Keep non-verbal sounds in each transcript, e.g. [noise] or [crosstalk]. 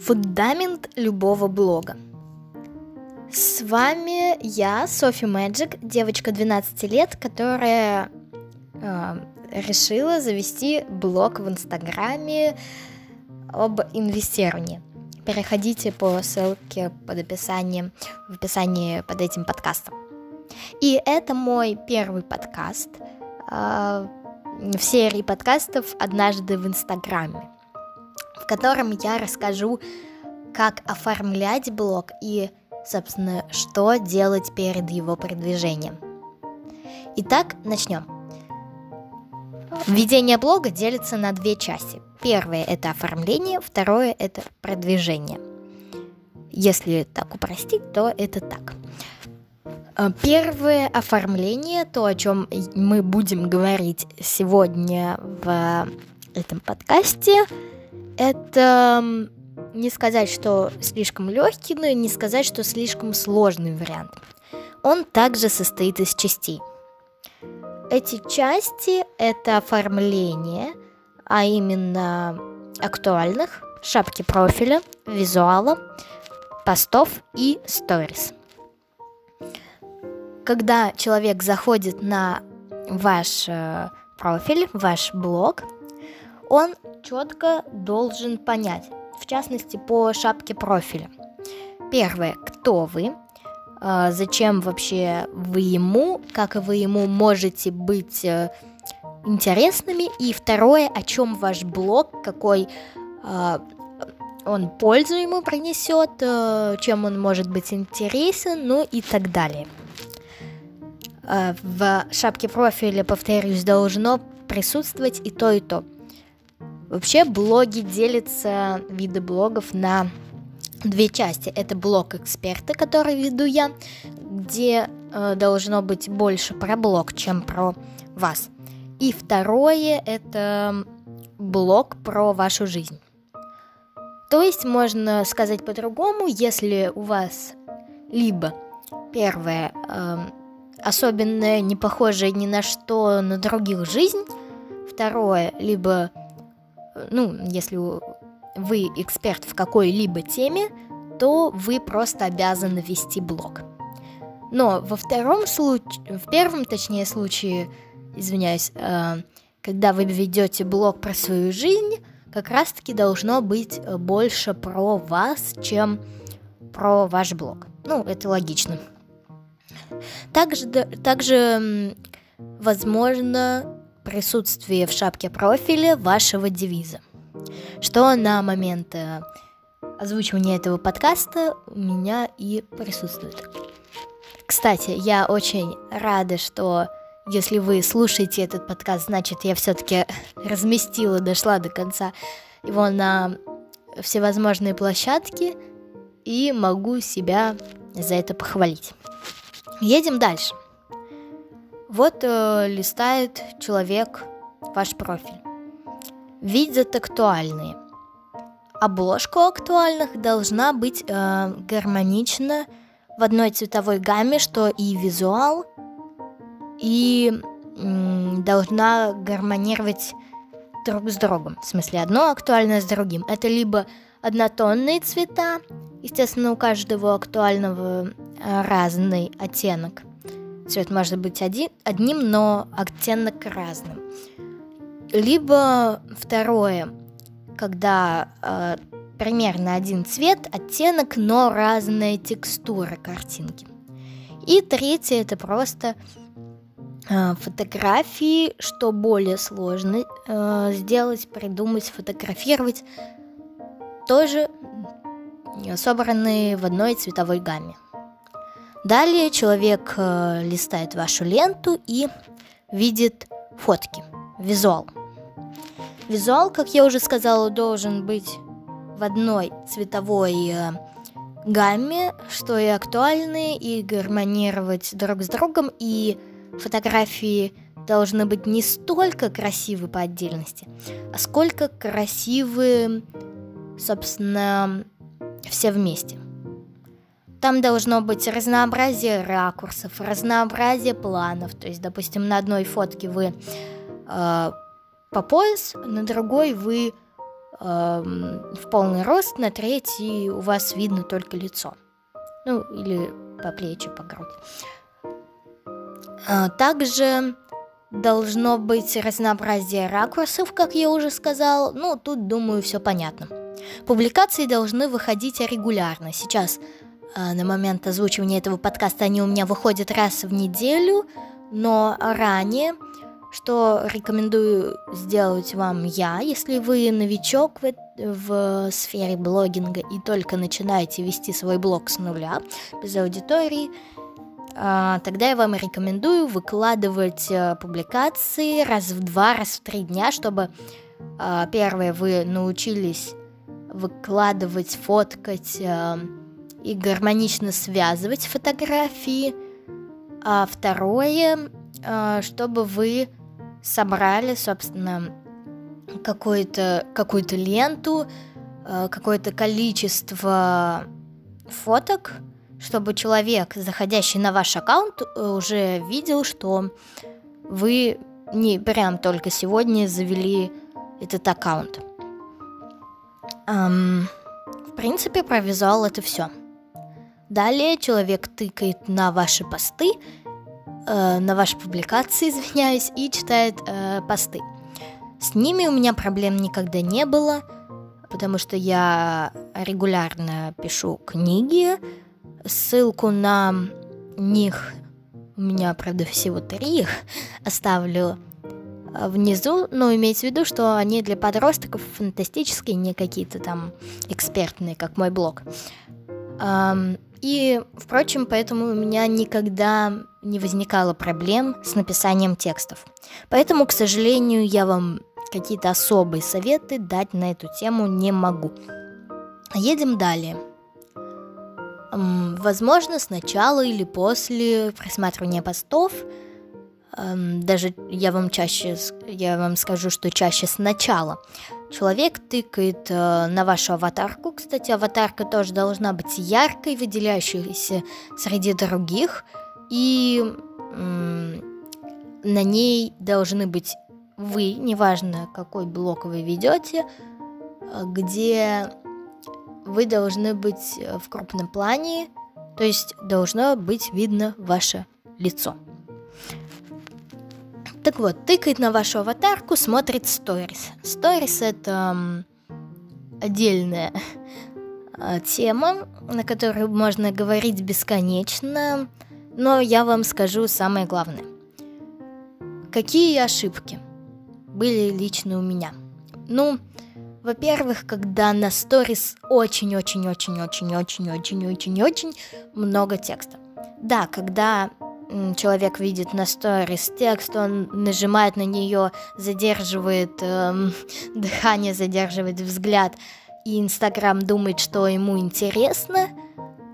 Фундамент любого блога. С вами я, Софи Мэджик, девочка 12 лет, которая э, решила завести блог в Инстаграме об инвестировании. Переходите по ссылке под описанием, в описании под этим подкастом. И это мой первый подкаст э, в серии подкастов «Однажды в Инстаграме» в котором я расскажу, как оформлять блог и, собственно, что делать перед его продвижением. Итак, начнем. Введение блога делится на две части. Первое – это оформление, второе – это продвижение. Если так упростить, то это так. Первое оформление, то, о чем мы будем говорить сегодня в этом подкасте, это не сказать, что слишком легкий, но и не сказать, что слишком сложный вариант. Он также состоит из частей. Эти части – это оформление, а именно актуальных, шапки профиля, визуала, постов и сторис. Когда человек заходит на ваш э, профиль, ваш блог, он четко должен понять, в частности по шапке профиля. Первое, кто вы, а, зачем вообще вы ему, как вы ему можете быть э, интересными, и второе, о чем ваш блог, какой а, он пользу ему принесет, э, чем он может быть интересен, ну и так далее. А, в шапке профиля, повторюсь, должно присутствовать и то, и то. Вообще блоги делятся, виды блогов на две части. Это блог эксперта, который веду я, где э, должно быть больше про блог, чем про вас. И второе это блог про вашу жизнь. То есть можно сказать по-другому, если у вас либо первое э, особенное, не похожее ни на что на других жизнь, второе либо ну, если вы эксперт в какой-либо теме, то вы просто обязаны вести блог. Но во втором случае, в первом, точнее, случае, извиняюсь, э, когда вы ведете блог про свою жизнь, как раз-таки должно быть больше про вас, чем про ваш блог. Ну, это логично. Также, также возможно, присутствие в шапке профиля вашего девиза. Что на момент э, озвучивания этого подкаста у меня и присутствует. Кстати, я очень рада, что если вы слушаете этот подкаст, значит, я все-таки [laughs] разместила, дошла до конца его на всевозможные площадки и могу себя за это похвалить. Едем дальше. Вот э, листает человек ваш профиль. Видят актуальные. Обложка актуальных должна быть э, гармонична в одной цветовой гамме, что и визуал, и э, должна гармонировать друг с другом. В смысле, одно актуальное с другим. Это либо однотонные цвета, естественно, у каждого актуального э, разный оттенок – Цвет может быть один, одним, но оттенок разным. Либо второе, когда э, примерно один цвет, оттенок, но разная текстура картинки. И третье это просто э, фотографии, что более сложно э, сделать, придумать, сфотографировать, тоже собранные в одной цветовой гамме. Далее человек э, листает вашу ленту и видит фотки, визуал. Визуал, как я уже сказала, должен быть в одной цветовой э, гамме, что и актуальны, и гармонировать друг с другом, и фотографии должны быть не столько красивы по отдельности, а сколько красивы, собственно, все вместе. Там должно быть разнообразие ракурсов, разнообразие планов. То есть, допустим, на одной фотке вы э, по пояс, на другой вы в полный рост на треть, и у вас видно только лицо. Ну, или по плечи, по грудь. А, также должно быть разнообразие ракурсов, как я уже сказал. Ну, тут, думаю, все понятно. Публикации должны выходить регулярно. Сейчас, на момент озвучивания этого подкаста, они у меня выходят раз в неделю, но ранее что рекомендую сделать вам я, если вы новичок в, в сфере блогинга и только начинаете вести свой блог с нуля, без аудитории, а, тогда я вам рекомендую выкладывать а, публикации раз в два, раз в три дня, чтобы а, первое вы научились выкладывать, фоткать а, и гармонично связывать фотографии, а второе, а, чтобы вы собрали, собственно, какую-то какую ленту, э, какое-то количество фоток, чтобы человек, заходящий на ваш аккаунт, э, уже видел, что вы не прям только сегодня завели этот аккаунт. Эм, в принципе, про визуал это все. Далее человек тыкает на ваши посты э, на ваши публикации, извиняюсь, и читает э, посты. С ними у меня проблем никогда не было, потому что я регулярно пишу книги. Ссылку на них у меня, правда, всего три их оставлю э, внизу, но имеется в виду, что они для подростков фантастические, не какие-то там экспертные, как мой блог. И, впрочем, поэтому у меня никогда не возникало проблем с написанием текстов. Поэтому, к сожалению, я вам какие-то особые советы дать на эту тему не могу. Едем далее. Возможно, сначала или после просматривания постов, даже я вам чаще, я вам скажу, что чаще сначала, Человек тыкает э, на вашу аватарку. Кстати, аватарка тоже должна быть яркой, выделяющейся среди других. И э, на ней должны быть вы, неважно какой блок вы ведете, где вы должны быть э, в крупном плане, то есть должно быть видно ваше лицо. Так вот, тыкает на вашу аватарку, смотрит сторис. Сторис это отдельная а, тема, на которую можно говорить бесконечно, но я вам скажу самое главное. Какие ошибки были лично у меня? Ну, во-первых, когда на сторис очень-очень-очень-очень-очень-очень-очень много текста. Да, когда человек видит на сторис текст, он нажимает на нее, задерживает эм, [laughs] дыхание, задерживает взгляд, и Инстаграм думает, что ему интересно,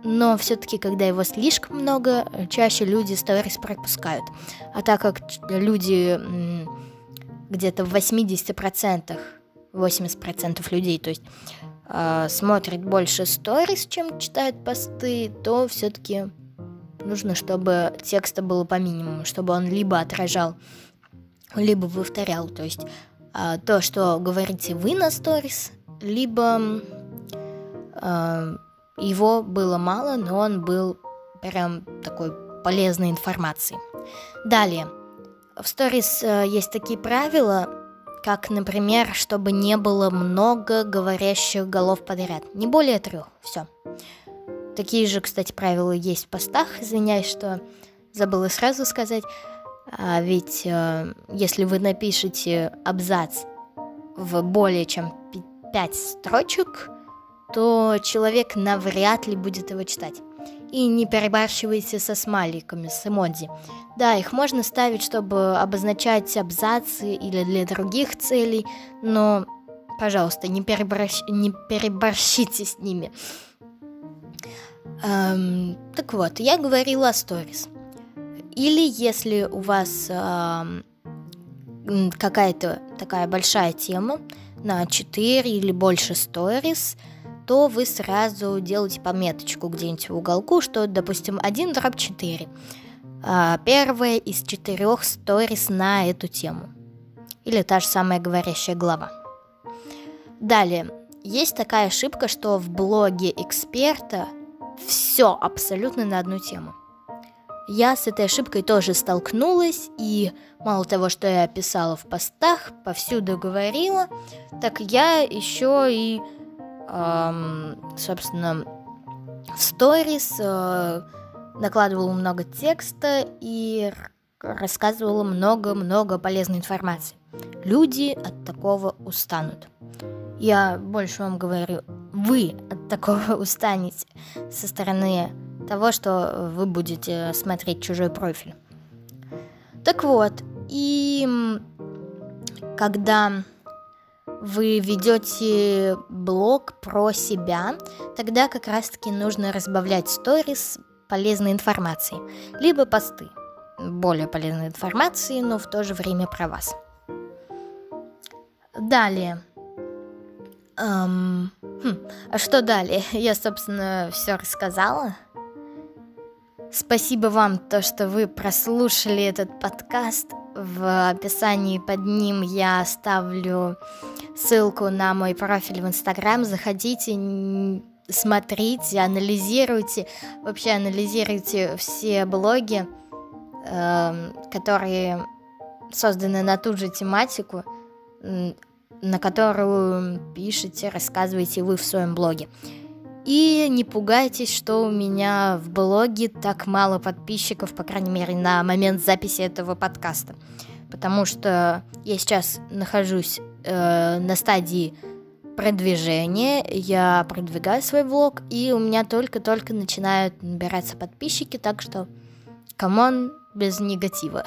но все-таки, когда его слишком много, чаще люди сторис пропускают. А так как люди где-то в 80%, 80% людей, то есть э, смотрят больше сторис, чем читают посты, то все-таки нужно, чтобы текста было по минимуму, чтобы он либо отражал, либо повторял. То есть э, то, что говорите вы на сторис, либо э, его было мало, но он был прям такой полезной информацией. Далее. В сторис э, есть такие правила, как, например, чтобы не было много говорящих голов подряд. Не более трех. Все. Такие же, кстати, правила есть в постах. Извиняюсь, что забыла сразу сказать. А ведь э, если вы напишете абзац в более чем 5 строчек, то человек навряд ли будет его читать. И не перебарщивайте со смайликами, с эмодзи. Да, их можно ставить, чтобы обозначать абзацы или для других целей, но, пожалуйста, не, переборщ... не переборщите с ними. Эм, так вот, я говорила о сторис. Или если у вас эм, какая-то такая большая тема на 4 или больше сторис, то вы сразу делаете пометочку где-нибудь в уголку, что, допустим, 1 дробь 4. Э, первая из четырех сторис на эту тему. Или та же самая говорящая глава. Далее, есть такая ошибка, что в блоге эксперта все абсолютно на одну тему. Я с этой ошибкой тоже столкнулась, и мало того, что я писала в постах, повсюду говорила, так я еще и, эм, собственно, в сторис э, накладывала много текста и рассказывала много-много полезной информации. Люди от такого устанут. Я больше вам говорю, вы от такого [laughs] устанете со стороны того, что вы будете смотреть чужой профиль. Так вот, и когда вы ведете блог про себя, тогда как раз-таки нужно разбавлять сторис полезной информацией, либо посты более полезной информации, но в то же время про вас. Далее. Эм, хм, а что далее? [laughs] Я, собственно, все рассказала. Спасибо вам, то, что вы прослушали этот подкаст. В описании под ним я оставлю ссылку на мой профиль в Инстаграм. Заходите, смотрите, анализируйте. Вообще анализируйте все блоги, э, которые созданы на ту же тематику, на которую пишете, рассказываете вы в своем блоге. И не пугайтесь, что у меня в блоге так мало подписчиков, по крайней мере, на момент записи этого подкаста. Потому что я сейчас нахожусь э, на стадии продвижения, я продвигаю свой блог, и у меня только-только начинают набираться подписчики, так что, come on, без негатива.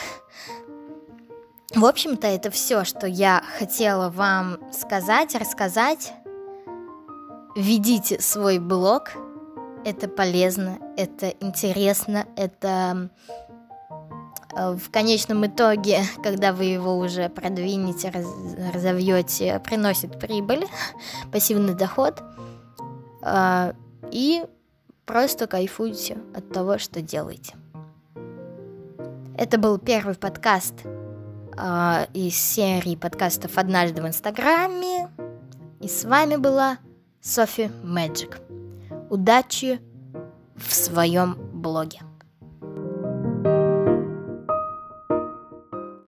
В общем-то, это все, что я хотела вам сказать, рассказать. Ведите свой блог. Это полезно, это интересно, это э, в конечном итоге, [laughs] когда вы его уже продвинете, раз, разовьете, приносит прибыль, [laughs] пассивный доход. Э, и просто кайфуйте от того, что делаете. Это был первый подкаст э, из серии подкастов «Однажды в Инстаграме». И с вами была Софи Мэджик. Удачи в своем блоге.